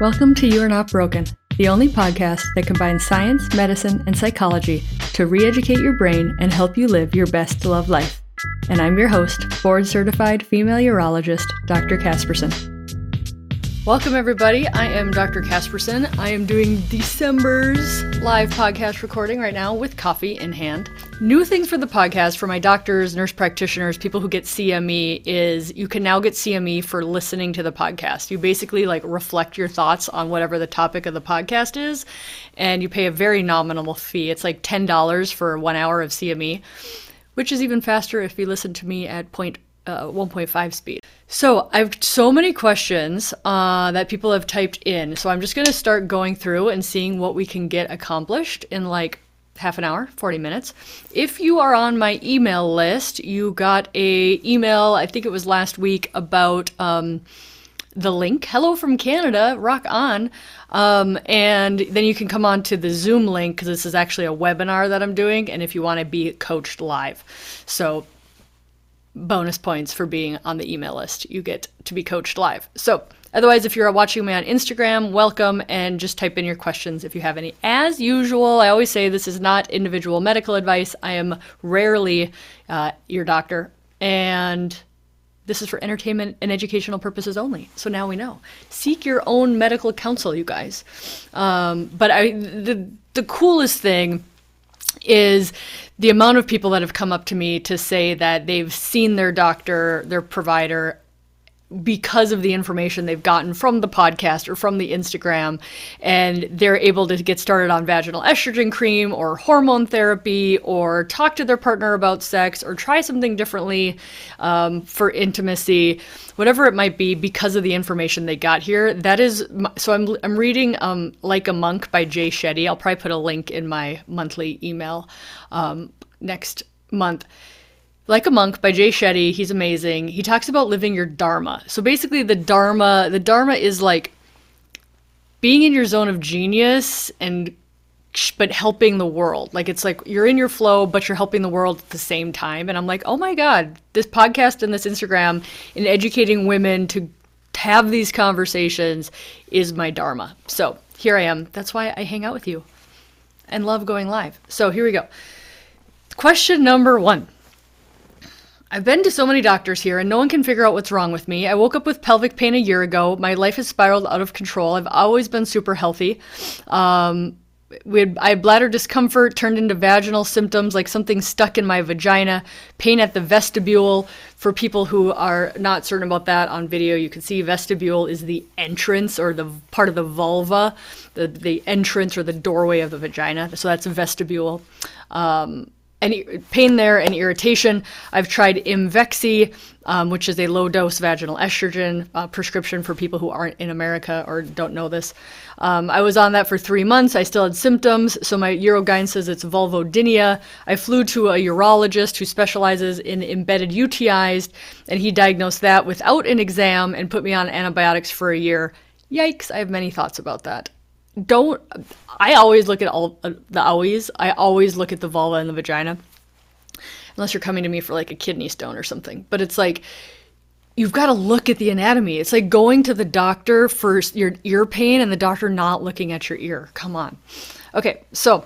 Welcome to You Are Not Broken, the only podcast that combines science, medicine, and psychology to re educate your brain and help you live your best love life. And I'm your host, board certified female urologist, Dr. Casperson. Welcome, everybody. I am Dr. Casperson. I am doing December's live podcast recording right now with coffee in hand. New things for the podcast for my doctors, nurse practitioners, people who get CME is you can now get CME for listening to the podcast. You basically like reflect your thoughts on whatever the topic of the podcast is, and you pay a very nominal fee. It's like $10 for one hour of CME, which is even faster if you listen to me at point uh, 1.5 speed. So I have so many questions uh, that people have typed in. So I'm just going to start going through and seeing what we can get accomplished in like half an hour 40 minutes. If you are on my email list you got a email i think it was last week about um, the link. Hello from canada rock on. Um, and then you can come on to the zoom link because this is actually a webinar that i'm doing and if you want to be coached live. So bonus points for being on the email list. You get to be coached live. So, otherwise, if you're watching me on Instagram, welcome and just type in your questions if you have any. As usual, I always say this is not individual medical advice. I am rarely uh, your doctor, and this is for entertainment and educational purposes only. So now we know. Seek your own medical counsel, you guys. Um, but I, the the coolest thing is the amount of people that have come up to me to say that they've seen their doctor, their provider, because of the information they've gotten from the podcast or from the Instagram, and they're able to get started on vaginal estrogen cream or hormone therapy or talk to their partner about sex or try something differently um, for intimacy, whatever it might be, because of the information they got here. That is, so I'm, I'm reading um, Like a Monk by Jay Shetty. I'll probably put a link in my monthly email um, next month like a Monk by Jay Shetty. He's amazing. He talks about living your dharma. So basically the dharma, the dharma is like being in your zone of genius and but helping the world. Like it's like you're in your flow but you're helping the world at the same time. And I'm like, "Oh my god, this podcast and this Instagram in educating women to have these conversations is my dharma." So, here I am. That's why I hang out with you and love going live. So, here we go. Question number 1. I've been to so many doctors here and no one can figure out what's wrong with me. I woke up with pelvic pain a year ago. My life has spiraled out of control. I've always been super healthy. Um, we had, I had bladder discomfort turned into vaginal symptoms like something stuck in my vagina, pain at the vestibule. For people who are not certain about that on video, you can see vestibule is the entrance or the part of the vulva, the, the entrance or the doorway of the vagina. So that's a vestibule. Um, any pain there and irritation. I've tried Imvexxy, um, which is a low dose vaginal estrogen uh, prescription for people who aren't in America or don't know this. Um, I was on that for three months. I still had symptoms, so my urogyne says it's vulvodynia. I flew to a urologist who specializes in embedded UTIs, and he diagnosed that without an exam and put me on antibiotics for a year. Yikes, I have many thoughts about that don't I always look at all uh, the always I always look at the vulva and the vagina. Unless you're coming to me for like a kidney stone or something. But it's like you've got to look at the anatomy. It's like going to the doctor for your ear pain and the doctor not looking at your ear. Come on. Okay, so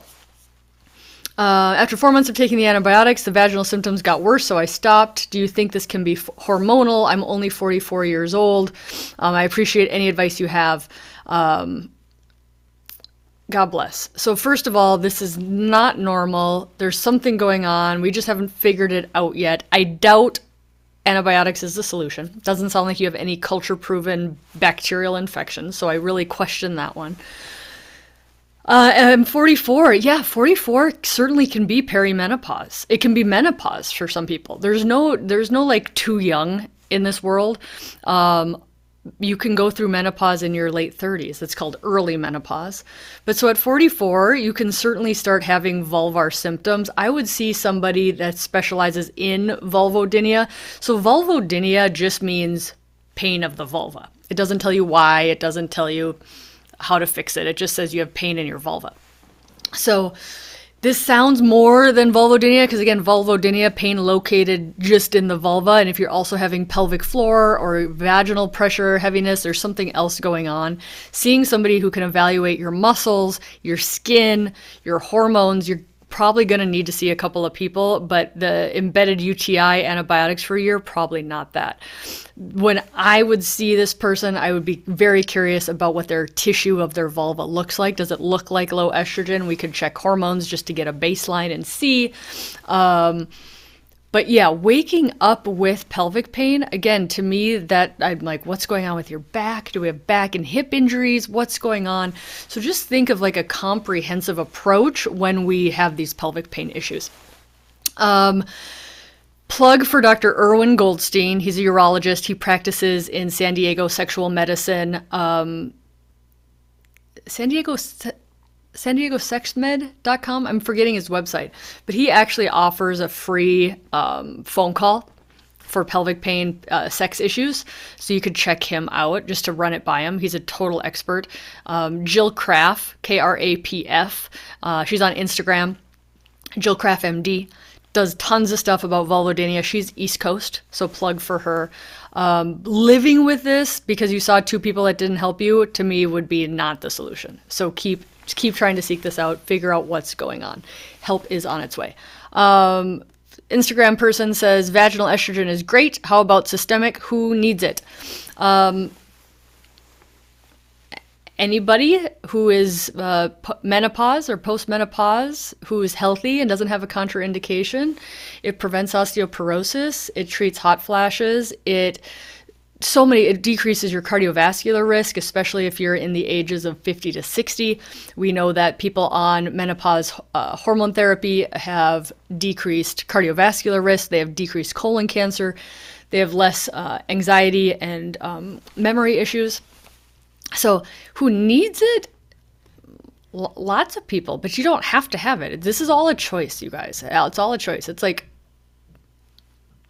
uh, after four months of taking the antibiotics, the vaginal symptoms got worse, so I stopped. Do you think this can be f- hormonal? I'm only 44 years old. Um, I appreciate any advice you have. Um, God bless. So, first of all, this is not normal. There's something going on. We just haven't figured it out yet. I doubt antibiotics is the solution. Doesn't sound like you have any culture proven bacterial infection, so I really question that one. Uh, I'm 44. Yeah, 44 certainly can be perimenopause. It can be menopause for some people. There's no, there's no like too young in this world. Um, you can go through menopause in your late 30s. It's called early menopause. But so at 44, you can certainly start having vulvar symptoms. I would see somebody that specializes in vulvodynia. So vulvodynia just means pain of the vulva. It doesn't tell you why, it doesn't tell you how to fix it. It just says you have pain in your vulva. So this sounds more than vulvodynia because again, vulvodynia pain located just in the vulva, and if you're also having pelvic floor or vaginal pressure, heaviness, there's something else going on. Seeing somebody who can evaluate your muscles, your skin, your hormones, your probably going to need to see a couple of people, but the embedded UTI antibiotics for a year, probably not that. When I would see this person, I would be very curious about what their tissue of their vulva looks like. Does it look like low estrogen? We could check hormones just to get a baseline and see. Um, but yeah, waking up with pelvic pain, again, to me, that I'm like, what's going on with your back? Do we have back and hip injuries? What's going on? So just think of like a comprehensive approach when we have these pelvic pain issues. Um, plug for Dr. Irwin Goldstein. He's a urologist. He practices in San Diego sexual medicine. Um, San Diego San Diego SexMed.com. I'm forgetting his website, but he actually offers a free um, phone call for pelvic pain, uh, sex issues. So you could check him out just to run it by him. He's a total expert. Um, Jill Krapf, K R A P F. Uh, she's on Instagram. Jill Krapf MD does tons of stuff about vulvodynia. She's East Coast, so plug for her. Um, living with this because you saw two people that didn't help you to me would be not the solution. So keep just keep trying to seek this out, figure out what's going on. Help is on its way. Um, Instagram person says vaginal estrogen is great. How about systemic? Who needs it? Um, anybody who is uh, menopause or postmenopause who is healthy and doesn't have a contraindication. It prevents osteoporosis. It treats hot flashes. It so many it decreases your cardiovascular risk especially if you're in the ages of 50 to 60 we know that people on menopause uh, hormone therapy have decreased cardiovascular risk they have decreased colon cancer they have less uh, anxiety and um, memory issues. So who needs it? L- lots of people but you don't have to have it. This is all a choice you guys. It's all a choice. It's like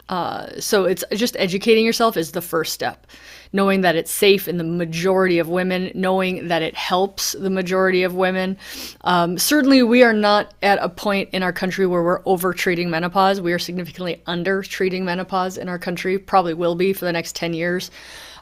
uh, so it's just educating yourself is the first step. Knowing that it's safe in the majority of women, knowing that it helps the majority of women. Um, certainly, we are not at a point in our country where we're over treating menopause. We are significantly under treating menopause in our country, probably will be for the next 10 years.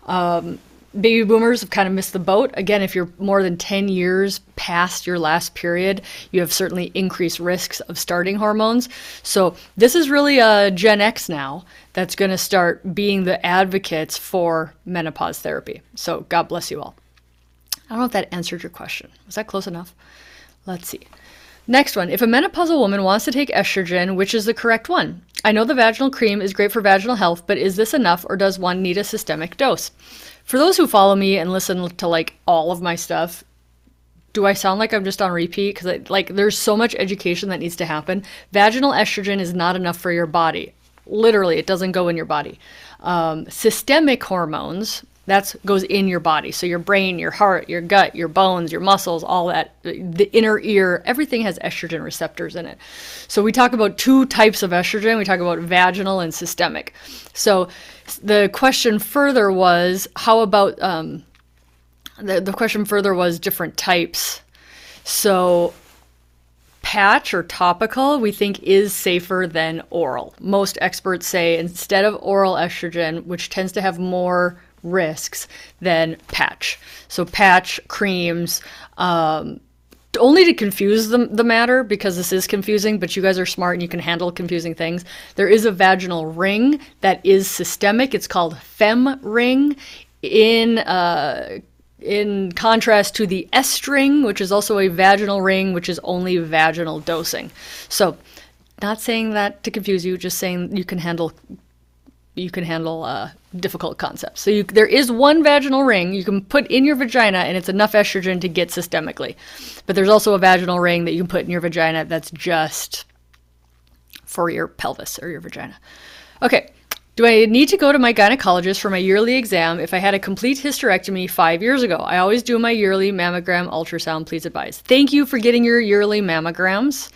Um, baby boomers have kind of missed the boat. Again, if you're more than 10 years past your last period, you have certainly increased risks of starting hormones. So, this is really a Gen X now that's going to start being the advocates for menopause therapy. So, God bless you all. I don't know if that answered your question. Was that close enough? Let's see. Next one. If a menopausal woman wants to take estrogen, which is the correct one? I know the vaginal cream is great for vaginal health, but is this enough or does one need a systemic dose? For those who follow me and listen to like all of my stuff, do I sound like I'm just on repeat? Because like there's so much education that needs to happen. Vaginal estrogen is not enough for your body. Literally, it doesn't go in your body. Um, systemic hormones, that goes in your body. So your brain, your heart, your gut, your bones, your muscles, all that, the inner ear, everything has estrogen receptors in it. So we talk about two types of estrogen. We talk about vaginal and systemic. So the question further was how about um, the, the question further was different types. So patch or topical we think is safer than oral. Most experts say instead of oral estrogen, which tends to have more risks than patch. So patch creams. Um, only to confuse the, the matter because this is confusing, but you guys are smart and you can handle confusing things. There is a vaginal ring that is systemic. It's called Femring. In uh, in contrast to the Estring, which is also a vaginal ring, which is only vaginal dosing. So, not saying that to confuse you, just saying you can handle you can handle uh, difficult concepts. So you, there is one vaginal ring you can put in your vagina, and it's enough estrogen to get systemically. But there's also a vaginal ring that you can put in your vagina that's just for your pelvis or your vagina. Okay. Do I need to go to my gynecologist for my yearly exam if I had a complete hysterectomy five years ago? I always do my yearly mammogram ultrasound. Please advise. Thank you for getting your yearly mammograms.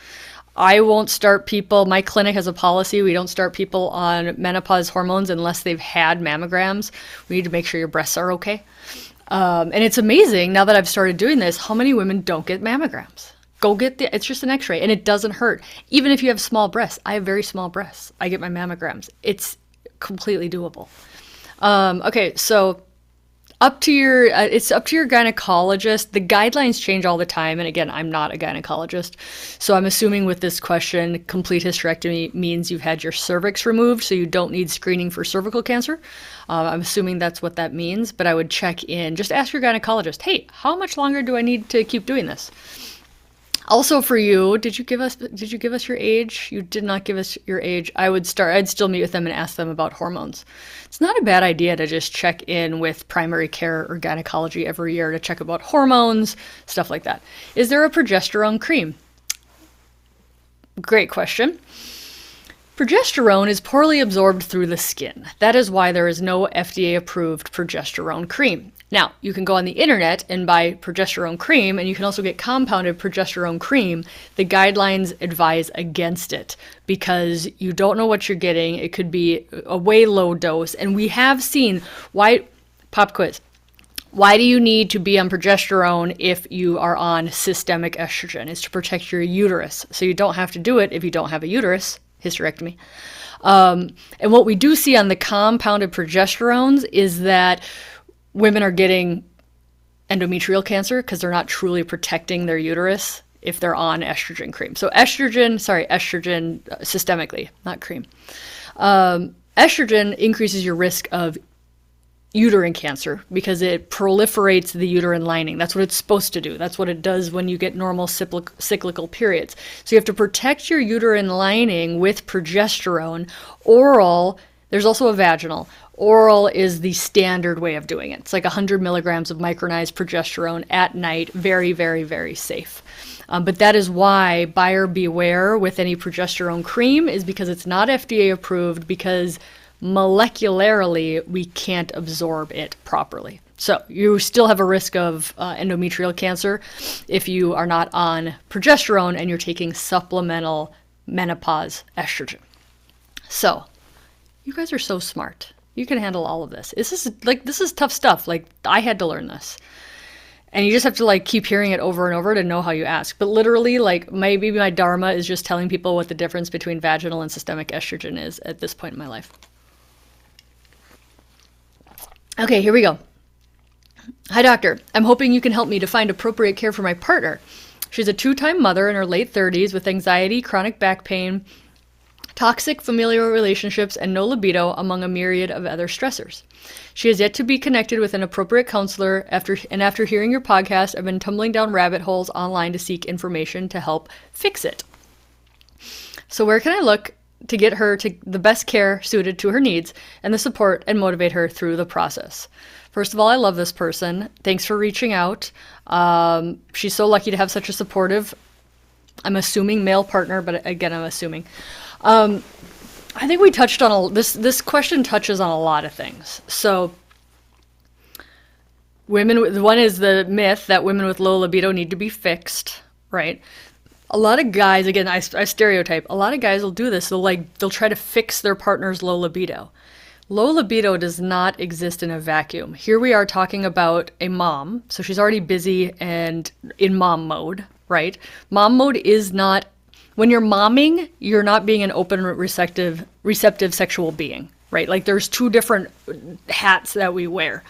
I won't start people, my clinic has a policy. We don't start people on menopause hormones unless they've had mammograms. We need to make sure your breasts are okay. Um, and it's amazing now that I've started doing this how many women don't get mammograms. Go get the, it's just an x ray and it doesn't hurt. Even if you have small breasts, I have very small breasts. I get my mammograms. It's completely doable. Um, okay, so up to your uh, it's up to your gynecologist. The guidelines change all the time and again i'm not a gynecologist so i'm assuming with this question complete hysterectomy means you've had your cervix removed so you don't need screening for cervical cancer. Uh, i'm assuming that's what that means but i would check in. Just ask your gynecologist hey how much longer do i need to keep doing this also for you, did you give us did you give us your age? You did not give us your age. I would start I'd still meet with them and ask them about hormones. It's not a bad idea to just check in with primary care or gynecology every year to check about hormones, stuff like that. Is there a progesterone cream? Great question. Progesterone is poorly absorbed through the skin. That is why there is no FDA approved progesterone cream. Now, you can go on the internet and buy progesterone cream, and you can also get compounded progesterone cream. The guidelines advise against it because you don't know what you're getting. It could be a way low dose. And we have seen why, pop quiz, why do you need to be on progesterone if you are on systemic estrogen? It's to protect your uterus. So you don't have to do it if you don't have a uterus, hysterectomy. Um, and what we do see on the compounded progesterones is that women are getting endometrial cancer because they're not truly protecting their uterus if they're on estrogen cream. So estrogen, sorry, estrogen uh, systemically, not cream. Um, estrogen increases your risk of uterine cancer because it proliferates the uterine lining. That's what it's supposed to do. That's what it does when you get normal cyclical periods. So you have to protect your uterine lining with progesterone. Oral, there's also a vaginal. Oral is the standard way of doing it. It's like 100 milligrams of micronized progesterone at night. Very, very, very safe. Um, but that is why buyer beware with any progesterone cream is because it's not FDA approved because molecularly we can't absorb it properly. So you still have a risk of uh, endometrial cancer if you are not on progesterone and you're taking supplemental menopause estrogen. So you guys are so smart. You can handle all of this. This is like this is tough stuff. Like I had to learn this. And you just have to like keep hearing it over and over to know how you ask. But literally, like maybe my dharma is just telling people what the difference between vaginal and systemic estrogen is at this point in my life. Okay, here we go. Hi, doctor. I'm hoping you can help me to find appropriate care for my partner. She's a two time mother in her late 30s with anxiety, chronic back pain, toxic familial relationships, and no libido, among a myriad of other stressors. She has yet to be connected with an appropriate counselor after and after hearing your podcast, I've been tumbling down rabbit holes online to seek information to help fix it. So where can I look to get her to the best care suited to her needs and the support and motivate her through the process? First of all, I love this person. Thanks for reaching out. Um, she's so lucky to have such a supportive, I'm assuming male partner, but again, I'm assuming. Um, I think we touched on a, this. This question touches on a lot of things. So, women. One is the myth that women with low libido need to be fixed, right? A lot of guys, again, I, I stereotype. A lot of guys will do this. They'll like they'll try to fix their partner's low libido. Low libido does not exist in a vacuum. Here we are talking about a mom, so she's already busy and in mom mode, right? Mom mode is not when you're momming, you're not being an open receptive receptive sexual being, right? Like there's two different hats that we wear.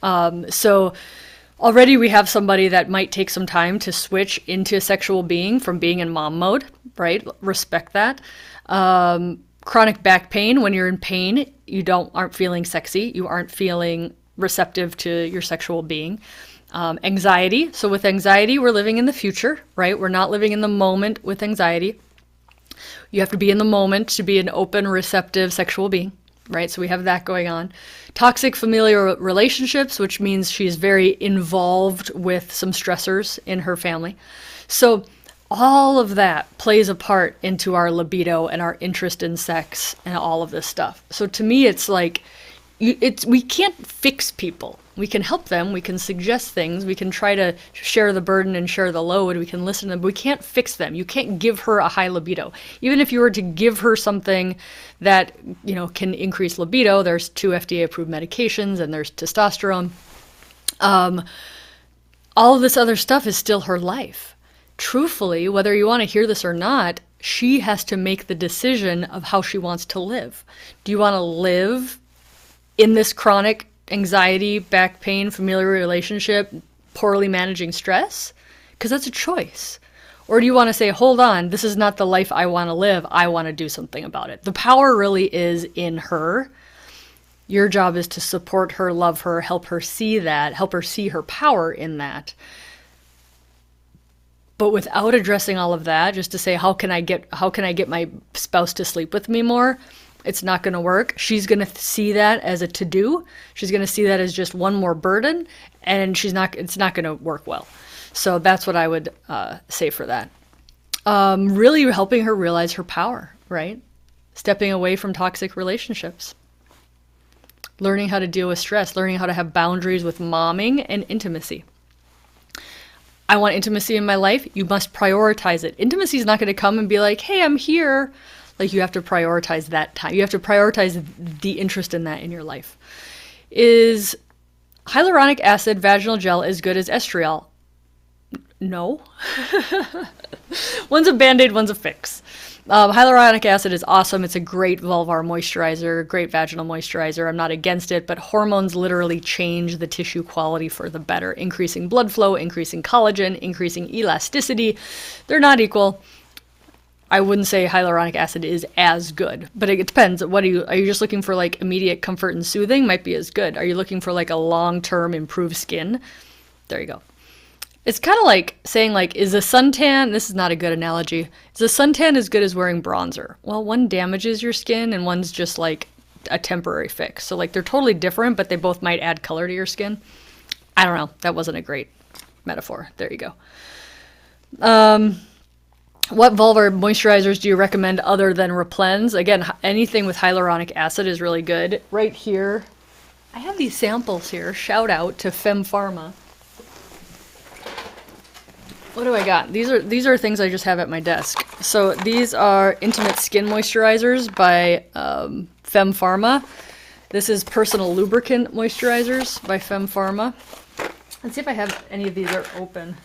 Um, so already we have somebody that might take some time to switch into a sexual being from being in mom mode, right? Respect that. Um, chronic back pain when you're in pain you don't aren't feeling sexy you aren't feeling receptive to your sexual being um, anxiety. So, with anxiety, we're living in the future, right? We're not living in the moment with anxiety. You have to be in the moment to be an open, receptive sexual being, right? So, we have that going on. Toxic familial relationships, which means she's very involved with some stressors in her family. So, all of that plays a part into our libido and our interest in sex and all of this stuff. So, to me, it's like, it's we can't fix people we can help them we can suggest things we can try to share the burden and share the load we can listen to them but we can't fix them. You can't give her a high libido. Even if you were to give her something that you know can increase libido there's two fda approved medications and there's testosterone um, all of this other stuff is still her life. Truthfully, whether you want to hear this or not, she has to make the decision of how she wants to live. Do you want to live in this chronic anxiety, back pain, familiar relationship, poorly managing stress? Because that's a choice. Or do you want to say, hold on, this is not the life I want to live. I want to do something about it. The power really is in her. Your job is to support her, love her, help her see that, help her see her power in that. But without addressing all of that, just to say how can I get how can I get my spouse to sleep with me more? It's not going to work. She's going to see that as a to do. She's going to see that as just one more burden, and she's not. It's not going to work well. So that's what I would uh, say for that. Um, really helping her realize her power, right? Stepping away from toxic relationships. Learning how to deal with stress, learning how to have boundaries with momming and intimacy. I want intimacy in my life. You must prioritize it. Intimacy is not going to come and be like, hey, I'm here. Like, you have to prioritize that time. You have to prioritize the interest in that in your life. Is hyaluronic acid vaginal gel as good as estriol? No. one's a band aid, one's a fix. Um, hyaluronic acid is awesome. It's a great vulvar moisturizer, great vaginal moisturizer. I'm not against it, but hormones literally change the tissue quality for the better, increasing blood flow, increasing collagen, increasing elasticity. They're not equal. I wouldn't say hyaluronic acid is as good, but it depends. What are you are you just looking for like immediate comfort and soothing? Might be as good. Are you looking for like a long-term improved skin? There you go. It's kind of like saying like, is a suntan? This is not a good analogy. Is a suntan as good as wearing bronzer? Well, one damages your skin, and one's just like a temporary fix. So like they're totally different, but they both might add color to your skin. I don't know. That wasn't a great metaphor. There you go. Um, what vulvar moisturizers do you recommend other than Replens? Again, anything with hyaluronic acid is really good. Right here, I have these samples here. Shout out to Fem Pharma. What do I got? These are these are things I just have at my desk. So these are Intimate Skin Moisturizers by um, Fem Pharma. This is Personal Lubricant Moisturizers by Fem Pharma. Let's see if I have any of these are open.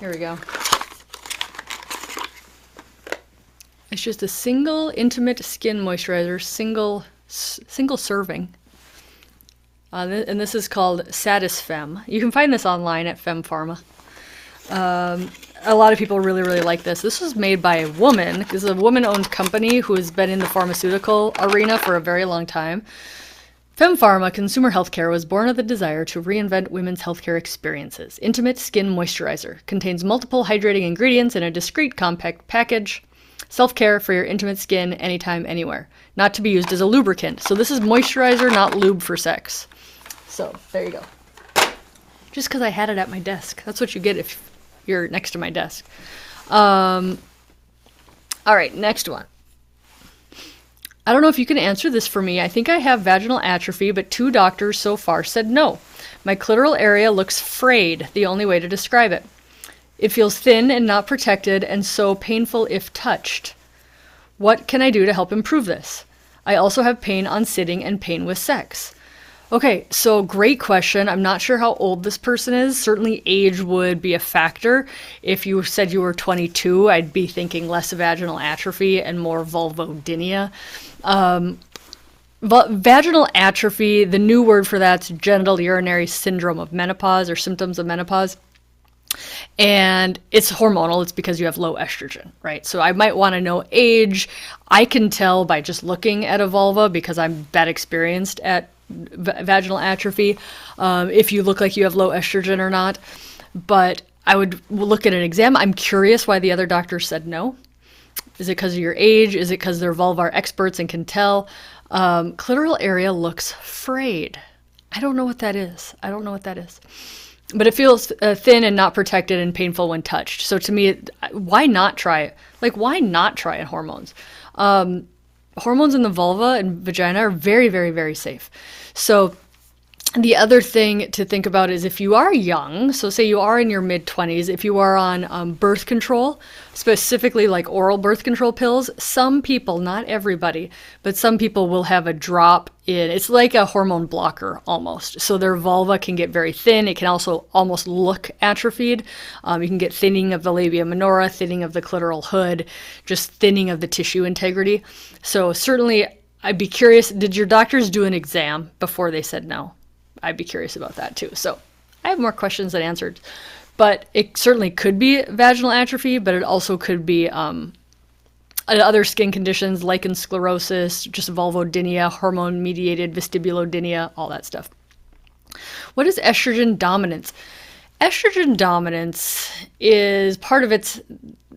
Here we go. It's just a single intimate skin moisturizer, single single serving. Uh, th and this is called Satisfem. You can find this online at Fem Pharma. Um, a lot of people really, really like this. This was made by a woman. This is a woman-owned company who has been in the pharmaceutical arena for a very long time. FemPharma Consumer Healthcare was born of the desire to reinvent women's healthcare experiences. Intimate Skin Moisturizer contains multiple hydrating ingredients in a discreet compact package. Self care for your intimate skin anytime, anywhere. Not to be used as a lubricant. So, this is moisturizer, not lube for sex. So, there you go. Just because I had it at my desk. That's what you get if you're next to my desk. Um, all right, next one. I don't know if you can answer this for me. I think I have vaginal atrophy, but two doctors so far said no. My clitoral area looks frayed, the only way to describe it. It feels thin and not protected, and so painful if touched. What can I do to help improve this? I also have pain on sitting and pain with sex. Okay, so great question. I'm not sure how old this person is. Certainly, age would be a factor. If you said you were 22, I'd be thinking less vaginal atrophy and more vulvodynia. Um, vaginal atrophy, the new word for that's genital urinary syndrome of menopause or symptoms of menopause. And it's hormonal, it's because you have low estrogen, right? So I might want to know age. I can tell by just looking at a vulva because I'm that experienced at v- vaginal atrophy um, if you look like you have low estrogen or not. But I would look at an exam. I'm curious why the other doctor said no. Is it because of your age? Is it because they're vulvar experts and can tell? Um, clitoral area looks frayed. I don't know what that is. I don't know what that is. But it feels uh, thin and not protected and painful when touched. So to me, why not try it? Like, why not try it hormones? Um, hormones in the vulva and vagina are very, very, very safe. So the other thing to think about is if you are young, so say you are in your mid 20s, if you are on um, birth control, specifically like oral birth control pills, some people, not everybody, but some people will have a drop in, it's like a hormone blocker almost. So their vulva can get very thin. It can also almost look atrophied. Um, you can get thinning of the labia minora, thinning of the clitoral hood, just thinning of the tissue integrity. So certainly, I'd be curious did your doctors do an exam before they said no? I'd be curious about that too. So I have more questions than answered. But it certainly could be vaginal atrophy, but it also could be um, other skin conditions, lichen sclerosis, just vulvodynia, hormone mediated vestibulodynia, all that stuff. What is estrogen dominance? Estrogen dominance is part of its.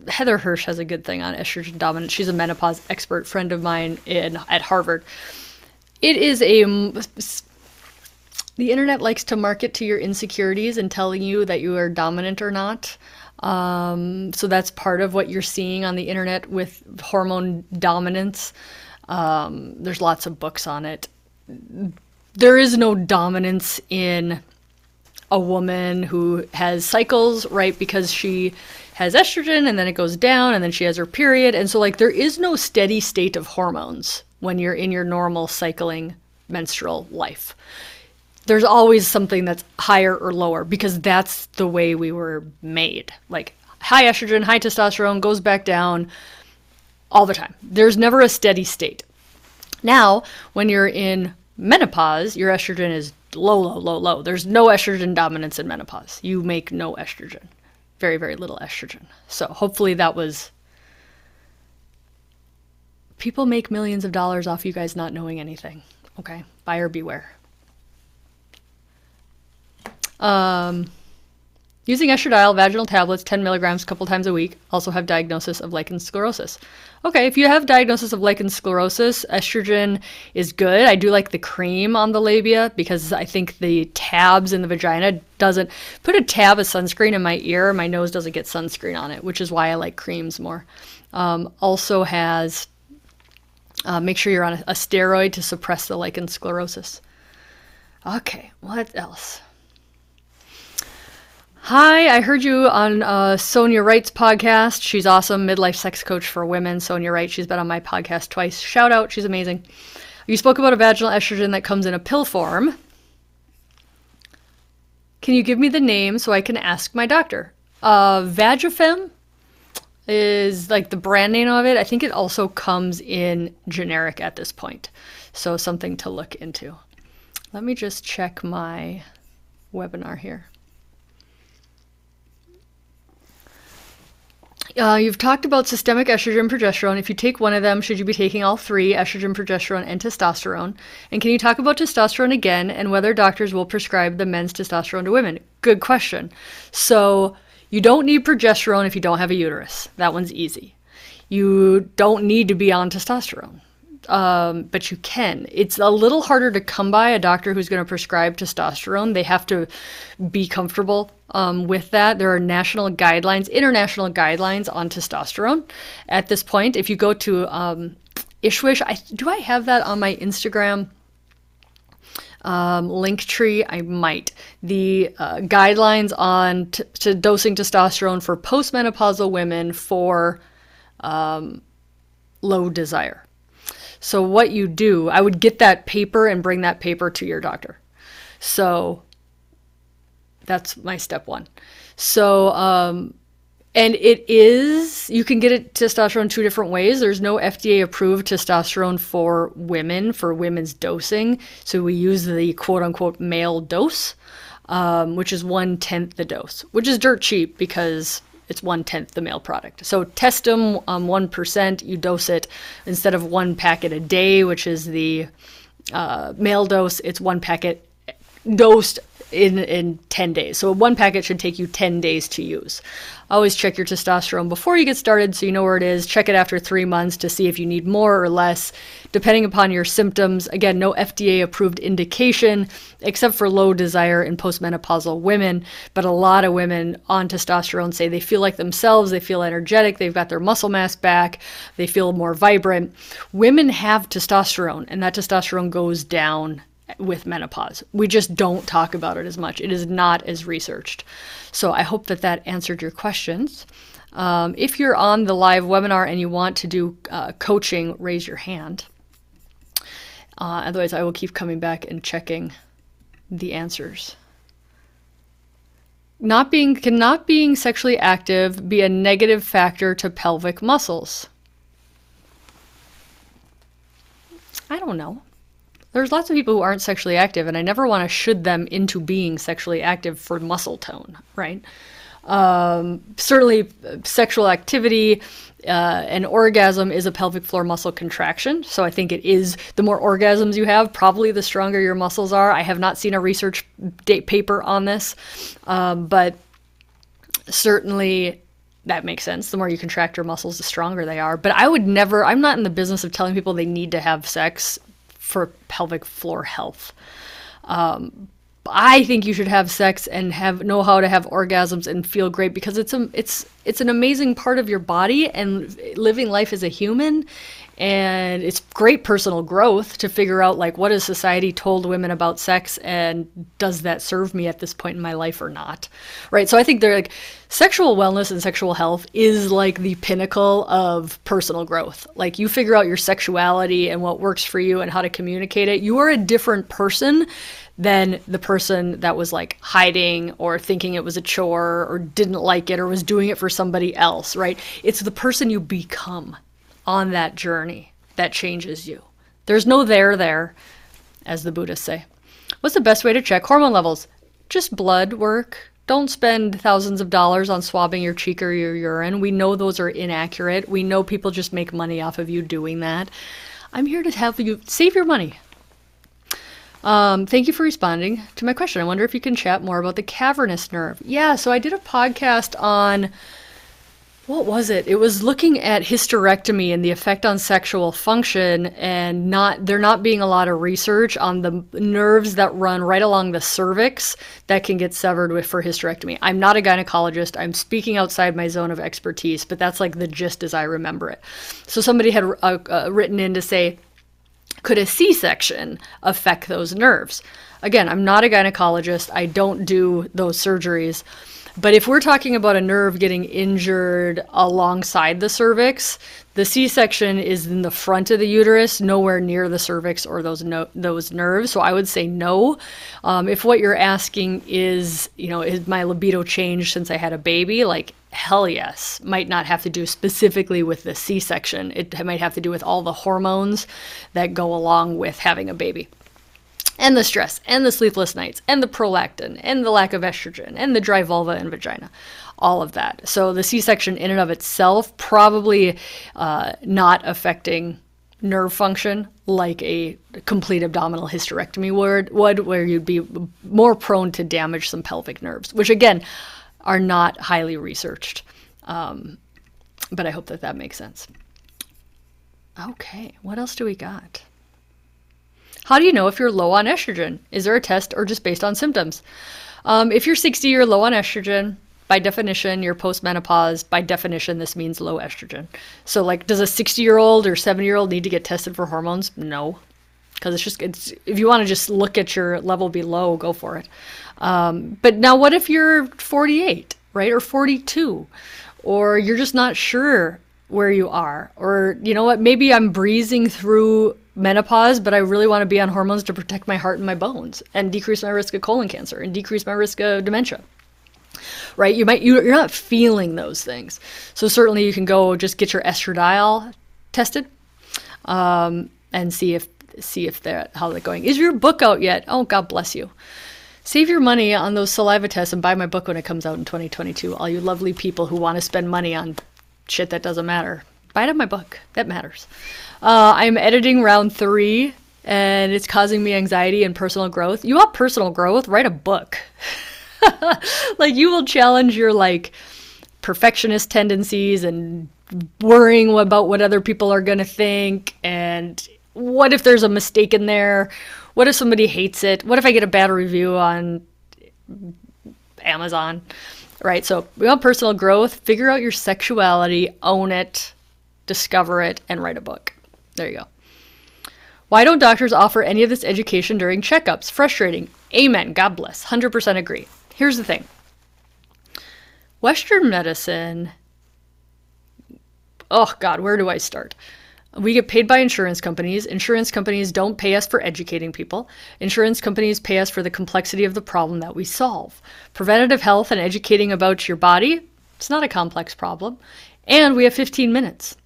Heather Hirsch has a good thing on estrogen dominance. She's a menopause expert friend of mine in at Harvard. It is a the internet likes to market to your insecurities and telling you that you are dominant or not. Um, so that's part of what you're seeing on the internet with hormone dominance. Um, there's lots of books on it. There is no dominance in a woman who has cycles, right? Because she has estrogen and then it goes down and then she has her period. And so, like, there is no steady state of hormones when you're in your normal cycling menstrual life there's always something that's higher or lower because that's the way we were made. Like high estrogen, high testosterone goes back down all the time. There's never a steady state. Now, when you're in menopause, your estrogen is low, low, low, low. There's no estrogen dominance in menopause. You make no estrogen. Very, very little estrogen. So hopefully that was. People make millions of dollars off you guys not knowing anything. Okay? Buyer beware. Um, using estradiol vaginal tablets, 10 milligrams, a couple times a week. Also have diagnosis of lichen sclerosis. Okay, if you have diagnosis of lichen sclerosis, estrogen is good. I do like the cream on the labia because I think the tabs in the vagina doesn't put a tab of sunscreen in my ear. My nose doesn't get sunscreen on it, which is why I like creams more. Um, also has uh, make sure you're on a, a steroid to suppress the lichen sclerosis. Okay, what else? Hi, I heard you on uh, Sonia Wright's podcast. She's awesome, midlife sex coach for women. Sonia Wright, she's been on my podcast twice. Shout out, she's amazing. You spoke about a vaginal estrogen that comes in a pill form. Can you give me the name so I can ask my doctor? Uh, Vagifem is like the brand name of it. I think it also comes in generic at this point. So something to look into. Let me just check my webinar here. Uh, you've talked about systemic estrogen progesterone. If you take one of them, should you be taking all three estrogen, progesterone, and testosterone? And can you talk about testosterone again and whether doctors will prescribe the men's testosterone to women? Good question. So, you don't need progesterone if you don't have a uterus. That one's easy. You don't need to be on testosterone um, but you can. It's a little harder to come by a doctor who's going to prescribe testosterone. They have to be comfortable um, with that. There are national guidelines, international guidelines on testosterone at this point. If you go to um, ISSWSH, I, do I have that on my Instagram? Um, Linktree, I might. The uh, guidelines on t- to dosing testosterone for postmenopausal women for um, low desire. So, what you do, I would get that paper and bring that paper to your doctor. So, that's my step one. So, um, and it is, you can get it testosterone two different ways. There's no FDA approved testosterone for women, for women's dosing. So we use the quote unquote male dose, um, which is one tenth the dose, which is dirt cheap because it's one tenth the male product. So Testim um, one percent. You dose it instead of one packet a day, which is the uh, male dose. It's one packet dosed in in 10 days. So one packet should take you 10 days to use. Always check your testosterone before you get started so you know where it is. Check it after 3 months to see if you need more or less depending upon your symptoms. Again, no FDA approved indication except for low desire in postmenopausal women, but a lot of women on testosterone say they feel like themselves, they feel energetic, they've got their muscle mass back, they feel more vibrant. Women have testosterone and that testosterone goes down with menopause. We just don't talk about it as much. It is not as researched. So I hope that that answered your questions. Um, if you're on the live webinar and you want to do uh, coaching, raise your hand. Uh, otherwise, I will keep coming back and checking the answers. Not being can not being sexually active be a negative factor to pelvic muscles? I don't know. There's lots of people who aren't sexually active, and I never want to should them into being sexually active for muscle tone, right? Um, certainly, sexual activity uh, orgasm is a pelvic floor muscle contraction. So I think it is the more orgasms you have, probably the stronger your muscles are. I have not seen a research paper on this, um, but certainly that makes sense. The more you contract your muscles, the stronger they are. But I would never, I'm not in the business of telling people they need to have sex for pelvic floor health. Um, I think you should have sex and have know how to have orgasms and feel great because it's a it's it's an amazing part of your body and living life as a human and it's great personal growth to figure out like what has society told women about sex and does that serve me at this point in my life or not right? So i think they're like sexual wellness and sexual health is like the pinnacle of personal growth. Like you figure out your sexuality and what works for you and how to communicate it you are a different person than the person that was like hiding or thinking it was a chore or didn't like it or was doing it for somebody else right? It's the person you become on that journey that changes you. There's no there there, as the Buddhists say. What's the best way to check hormone levels? Just blood work. Don't spend thousands of dollars on swabbing your cheek or your urine. We know those are inaccurate. We know people just make money off of you doing that. I'm here to help you save your money. Um, thank you for responding to my question. I wonder if you can chat more about the cavernous nerve. Yeah, so I did a podcast on what was it? It was looking at hysterectomy and the effect on sexual function, and not there not being a lot of research on the nerves that run right along the cervix that can get severed with for hysterectomy. I'm not a gynecologist. I'm speaking outside my zone of expertise, but that's like the gist as I remember it. So somebody had uh, uh, written in to say, could a C-section affect those nerves? Again, I'm not a gynecologist. I don't do those surgeries. But if we're talking about a nerve getting injured alongside the cervix, the C-section is in the front of the uterus, nowhere near the cervix or those no- those nerves. So I would say no. Um, if what you're asking is, you know, is my libido changed since I had a baby? Like hell yes. Might not have to do specifically with the C-section. It might have to do with all the hormones that go along with having a baby and the stress and the sleepless nights and the prolactin and the lack of estrogen and the dry vulva and vagina all of that. So the c-section in and of itself probably uh, not affecting nerve function like a complete abdominal hysterectomy would, would where you'd be more prone to damage some pelvic nerves which again are not highly researched. Um, but i hope that that makes sense. Okay what else do we got how do you know if you're low on estrogen? Is there a test or just based on symptoms? Um, if you're 60, you're low on estrogen. By definition, you're postmenopause. By definition, this means low estrogen. So, like, does a 60 year old or 70 year old need to get tested for hormones? No. Because it's just, it's, if you want to just look at your level below, go for it. Um, but now, what if you're 48, right? Or 42? Or you're just not sure where you are? Or, you know what, maybe I'm breezing through menopause, but I really want to be on hormones to protect my heart and my bones and decrease my risk of colon cancer and decrease my risk of dementia. Right? You might you're not feeling those things. So certainly you can go just get your estradiol tested um, and see if see if that how they're going. Is your book out yet? Oh, God bless you. Save your money on those saliva tests and buy my book when it comes out in 2022. All you lovely people who want to spend money on shit that doesn't matter. It in my book. That matters. Uh, I'm editing round three, and it's causing me anxiety and personal growth. You want personal growth? Write a book. like you will challenge your like perfectionist tendencies and worrying about what other people are going to think and what if there's a mistake in there what if somebody hates it what if i get a bad review on amazon right so we want personal growth figure out your sexuality own it discover it and write a book there you go. Why don't doctors offer any of this education during checkups? Frustrating. Amen. God bless. 100% agree. Here's the thing Western medicine, oh God, where do I start? We get paid by insurance companies. Insurance companies don't pay us for educating people. Insurance companies pay us for the complexity of the problem that we solve. Preventative health and educating about your body, it's not a complex problem. And we have 15 minutes.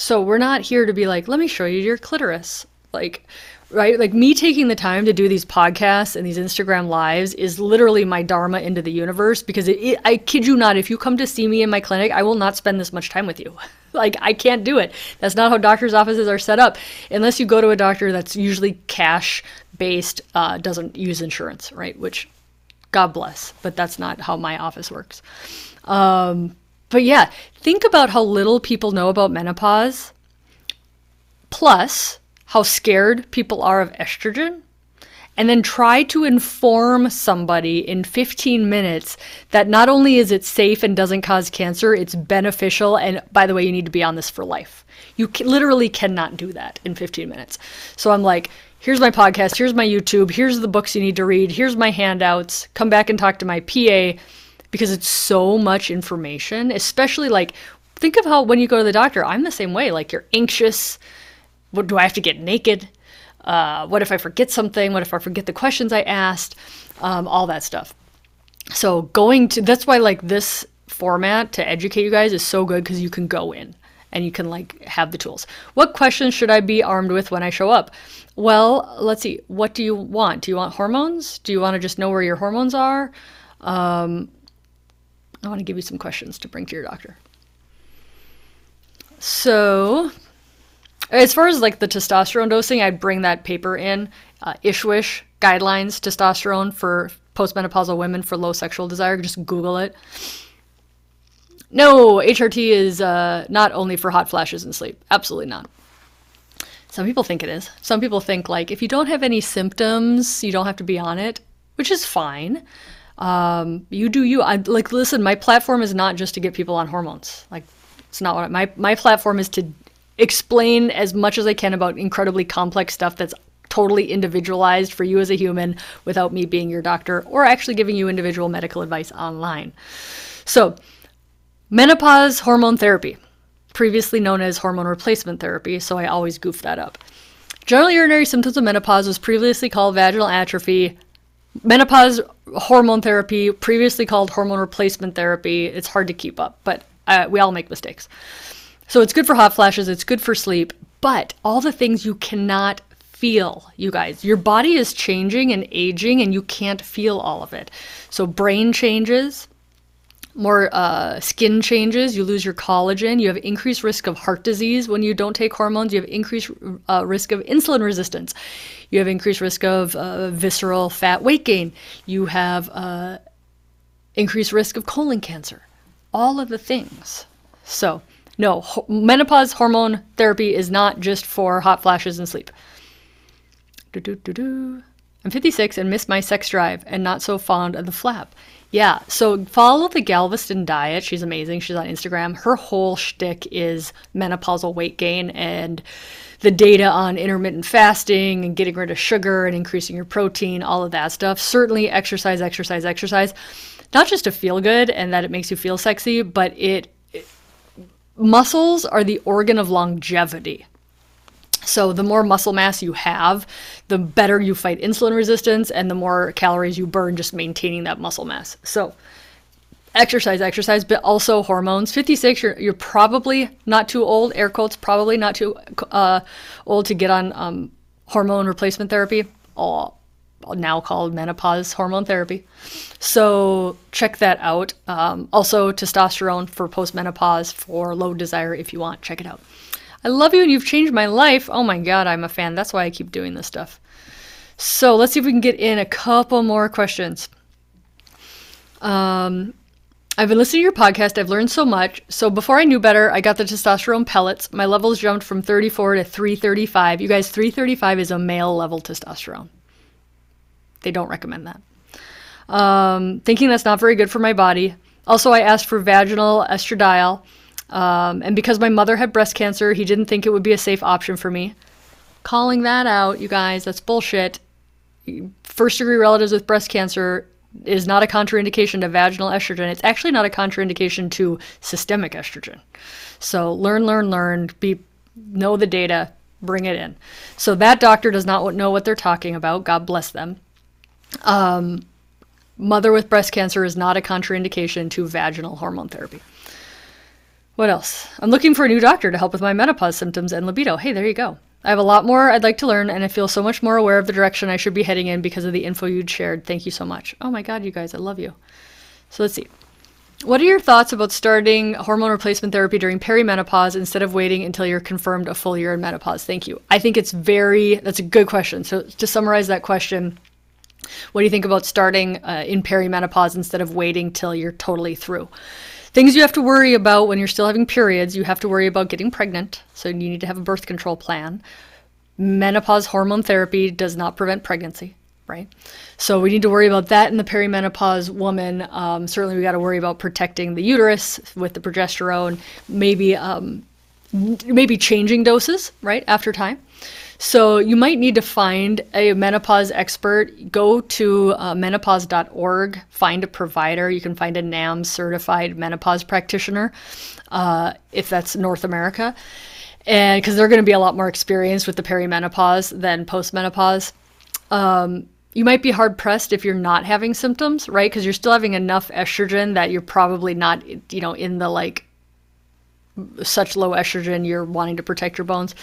So we're not here to be like, let me show you your clitoris. Like, right? Like me taking the time to do these podcasts and these Instagram lives is literally my dharma into the universe because it, it, I kid you not, if you come to see me in my clinic, I will not spend this much time with you. like I can't do it. That's not how doctors' offices are set up. Unless you go to a doctor that's usually cash based, uh, doesn't use insurance, right? Which, God bless, but that's not how my office works. Um, but yeah, think about how little people know about menopause, plus how scared people are of estrogen, and then try to inform somebody in 15 minutes that not only is it safe and doesn't cause cancer, it's beneficial. And by the way, you need to be on this for life. You literally cannot do that in 15 minutes. So I'm like, here's my podcast, here's my YouTube, here's the books you need to read, here's my handouts. Come back and talk to my PA because it's so much information, especially like think of how when you go to the doctor, I'm the same way. Like you're anxious. What do I have to get naked? Uh, what if I forget something? What if I forget the questions I asked? Um, all that stuff. So going to that's why like this format to educate you guys is so good because you can go in and you can like have the tools. What questions should I be armed with when I show up? Well, let's see. What do you want? Do you want hormones? Do you want to just know where your hormones are? Um, I want to give you some questions to bring to your doctor. So, as far as like the testosterone dosing, I'd bring that paper in, uh, ISSWSH guidelines testosterone for postmenopausal women for low sexual desire. Just Google it. No, HRT is uh, not only for hot flashes and sleep. Absolutely not. Some people think it is. Some people think like if you don't have any symptoms, you don't have to be on it, which is fine um, you do you. I like listen. My platform is not just to get people on hormones. Like it's not what I, my my platform is to explain as much as I can about incredibly complex stuff that's totally individualized for you as a human without me being your doctor or actually giving you individual medical advice online. So, menopause hormone therapy, previously known as hormone replacement therapy, so I always goof that up. Genitourinary symptoms of menopause was previously called vaginal atrophy, menopause hormone therapy, previously called hormone replacement therapy. It's hard to keep up, but uh, we all make mistakes. So it's good for hot flashes, it's good for sleep, but all the things you cannot feel, you guys. Your body is changing and aging, and you can't feel all of it. So brain changes, more uh, skin changes, you lose your collagen, you have increased risk of heart disease when you don't take hormones, you have increased uh, risk of insulin resistance, you have increased risk of uh, visceral fat weight gain, you have uh, increased risk of colon cancer, all of the things. So, no, ho- menopause hormone therapy is not just for hot flashes and sleep. Do-do-do-do. I'm 56 and miss my sex drive and not so fond of the flap. Yeah, so follow the Galveston diet. She's amazing. She's on Instagram. Her whole shtick is menopausal weight gain and the data on intermittent fasting and getting rid of sugar and increasing your protein, all of that stuff. Certainly, exercise, exercise, exercise. Not just to feel good and that it makes you feel sexy, but it, it muscles are the organ of longevity. So, the more muscle mass you have, the better you fight insulin resistance and the more calories you burn just maintaining that muscle mass. So, exercise, exercise, but also hormones. 56, you're, you're probably not too old, air quotes, probably not too uh, old to get on um, hormone replacement therapy, all now called menopause hormone therapy. So, check that out. Um, also, testosterone for postmenopause for low desire if you want. Check it out. I love you and you've changed my life. Oh my God, I'm a fan. That's why I keep doing this stuff. So let's see if we can get in a couple more questions. Um, I've been listening to your podcast. I've learned so much. So before I knew better, I got the testosterone pellets. My levels jumped from 34 to 335. You guys, 335 is a male level testosterone. They don't recommend that. Um, thinking that's not very good for my body. Also, I asked for vaginal estradiol. Um, and because my mother had breast cancer, he didn't think it would be a safe option for me. calling that out, you guys. That's bullshit. First degree relatives with breast cancer is not a contraindication to vaginal estrogen. It's actually not a contraindication to systemic estrogen. So learn, learn, learn. Be know the data. Bring it in. So that doctor does not know what they're talking about. God bless them. Um, mother with breast cancer is not a contraindication to vaginal hormone therapy. What else? I'm looking for a new doctor to help with my menopause symptoms and libido. Hey, there you go. I have a lot more I'd like to learn, and I feel so much more aware of the direction I should be heading in because of the info you'd shared. Thank you so much. Oh my God, you guys, I love you. So let's see. What are your thoughts about starting hormone replacement therapy during perimenopause instead of waiting until you're confirmed a full year in menopause? Thank you. I think it's very, that's a good question. So to summarize that question, what do you think about starting uh, in perimenopause instead of waiting till you're totally through? Things you have to worry about when you're still having periods you have to worry about getting pregnant, so you need to have a birth control plan. Menopause hormone therapy does not prevent pregnancy, right? So we need to worry about that in the perimenopause woman. Um, certainly, we got to worry about protecting the uterus with the progesterone, maybe um, maybe changing doses right after time. So you might need to find a menopause expert. Go to uh, menopause.org, find a provider. You can find a NAM certified menopause practitioner uh, if that's North America. And because they're going to be a lot more experienced with the perimenopause than postmenopause. Um, you might be hard pressed if you're not having symptoms, right? Because you're still having enough estrogen that you're probably not, you know, in the like such low estrogen you're wanting to protect your bones.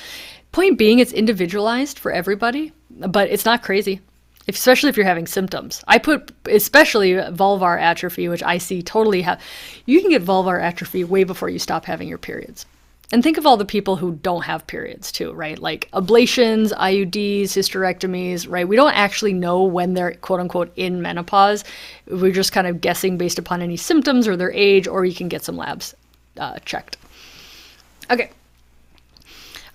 Point being, it's individualized for everybody, but it's not crazy, especially if you're having symptoms. I put especially vulvar atrophy, which I see totally have. You can get vulvar atrophy way before you stop having your periods. And think of all the people who don't have periods too, right? Like ablations, IUDs, hysterectomies, right? We don't actually know when they're quote unquote in menopause. We're just kind of guessing based upon any symptoms or their age, or you can get some labs uh, checked. Okay,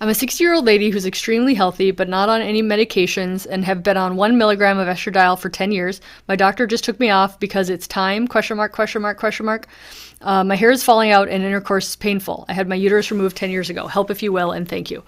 I'm a 60 year old lady who's extremely healthy, but not on any medications, and have been on one milligram of estradiol for 10 years. My doctor just took me off because it's time? Question mark? Question mark? Question mark? Uh, my hair is falling out, and intercourse is painful. I had my uterus removed 10 years ago. Help if you will, and thank you.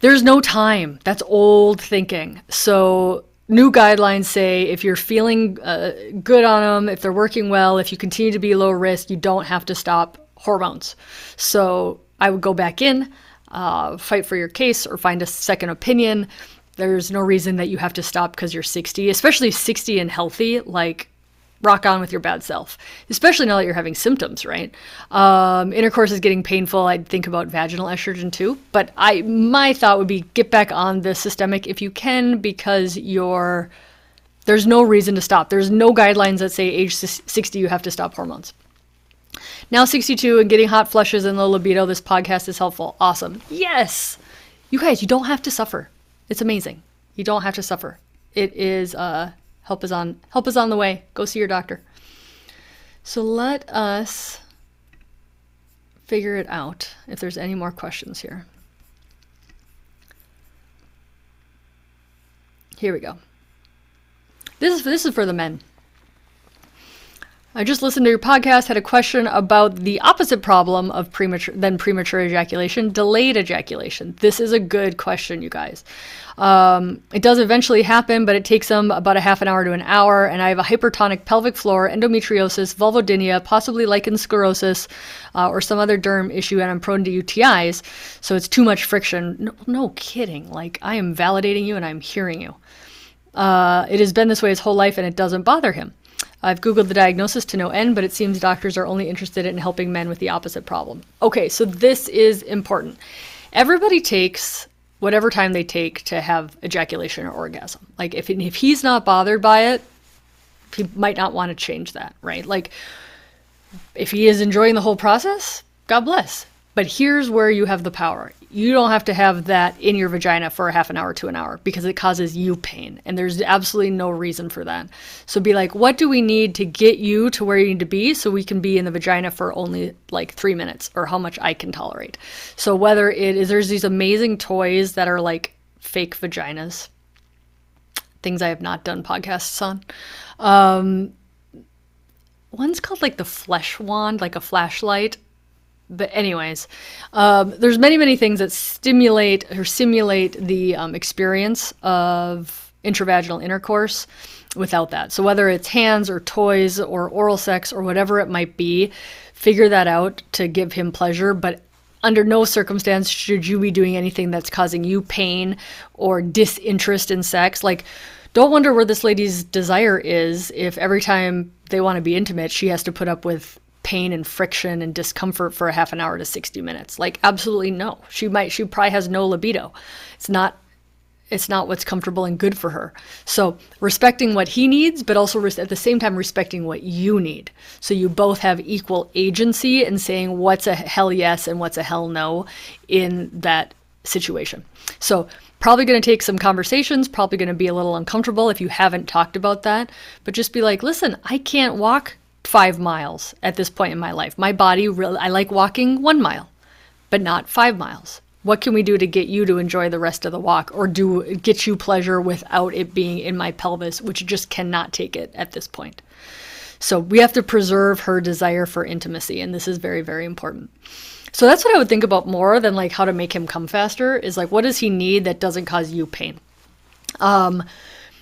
There's no time. That's old thinking. So new guidelines say if you're feeling uh, good on them, if they're working well, if you continue to be low risk, you don't have to stop hormones. So I would go back in uh, fight for your case or find a second opinion. There's no reason that you have to stop because you're 60, especially 60 and healthy. Like, rock on with your bad self, especially now that you're having symptoms, right? Um, intercourse is getting painful. I'd think about vaginal estrogen too, but I my thought would be get back on the systemic if you can because you're there's no reason to stop. There's no guidelines that say age 60 you have to stop hormones. Now 62 and getting hot flushes and low libido. This podcast is helpful. Awesome. Yes. You guys, you don't have to suffer. It's amazing. You don't have to suffer. It is uh help is on help is on the way. Go see your doctor. So let us figure it out if there's any more questions here. Here we go. This is this is for the men. I just listened to your podcast, had a question about the opposite problem of premature than premature ejaculation, delayed ejaculation. This is a good question, you guys. Um, it does eventually happen, but it takes them about a half an hour to an hour. And I have a hypertonic pelvic floor, endometriosis, vulvodynia, possibly lichen sclerosis, uh, or some other derm issue, and I'm prone to UTIs. So it's too much friction. No, no kidding. Like I am validating you and I'm hearing you. Uh, it has been this way his whole life, and it doesn't bother him. I've Googled the diagnosis to no end, but it seems doctors are only interested in helping men with the opposite problem. Okay, so this is important. Everybody takes whatever time they take to have ejaculation or orgasm. Like if if he's not bothered by it, he might not want to change that, right? Like if he is enjoying the whole process, God bless. But here's where you have the power. You don't have to have that in your vagina for a half an hour to an hour because it causes you pain and there's absolutely no reason for that. So be like what do we need to get you to where you need to be so we can be in the vagina for only like three minutes or how much i can tolerate? So whether it is there's these amazing toys that are like fake vaginas things i have not done podcasts on. Um, one's called like the flesh wand like a Fleshlight but anyways, um, there's many many things that stimulate or simulate the um, experience of intravaginal intercourse without that. So whether it's hands or toys or oral sex or whatever it might be, figure that out to give him pleasure, but under no circumstance should you be doing anything that's causing you pain or disinterest in sex. Like don't wonder where this lady's desire is if every time they want to be intimate, she has to put up with pain and friction and discomfort for a half an hour to 60 minutes. Like absolutely no. She might she probably has no libido. It's not it's not what's comfortable and good for her. So, respecting what he needs, but also res- at the same time respecting what you need. So, you both have equal agency in saying what's a hell yes and what's a hell no in that situation. So, probably going to take some conversations, probably going to be a little uncomfortable if you haven't talked about that, but just be like, listen, I can't walk five miles at this point in my life. My body, really, I like walking one mile, but not five miles. What can we do to get you to enjoy the rest of the walk or do get you pleasure without it being in my pelvis which just cannot take it at this point? So we have to preserve her desire for intimacy and this is very very important. So that's what i would think about more than like how to make him come faster is like what does he need that doesn't cause you pain? Um,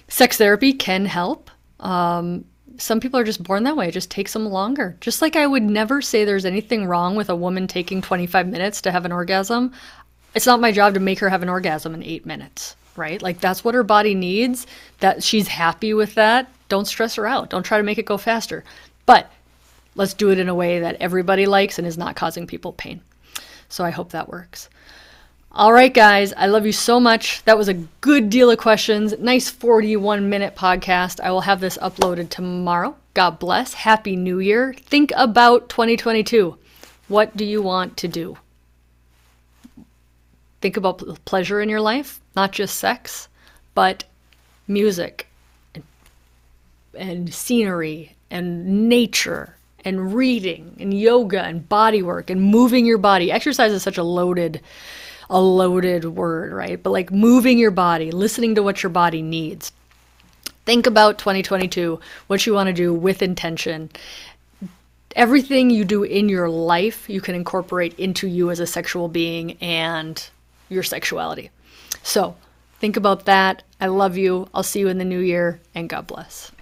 sex therapy can help. Um, some people are just born that way. It just takes them longer. Just like I would never say there's anything wrong with a woman taking 25 minutes to have an orgasm, it's not my job to make her have an orgasm in eight minutes, right? Like that's what her body needs. That she's happy with that. Don't stress her out. Don't try to make it go faster. But let's do it in a way that everybody likes and is not causing people pain. So I hope that works. All right, guys, I love you so much. That was a good deal of questions. Nice 41 minute podcast. I will have this uploaded tomorrow. God bless. Happy New Year. Think about 2022. What do you want to do? think about pleasure in your life, not just sex, but music and, and scenery and nature and reading and yoga and body work and moving your body. Exercise is such a loaded a loaded word, right? But like moving your body, listening to what your body needs. Think about 2022, what you want to do with intention. Everything you do in your life, you can incorporate into you as a sexual being and your sexuality. So think about that. I love you. I'll see you in the new year, and God bless.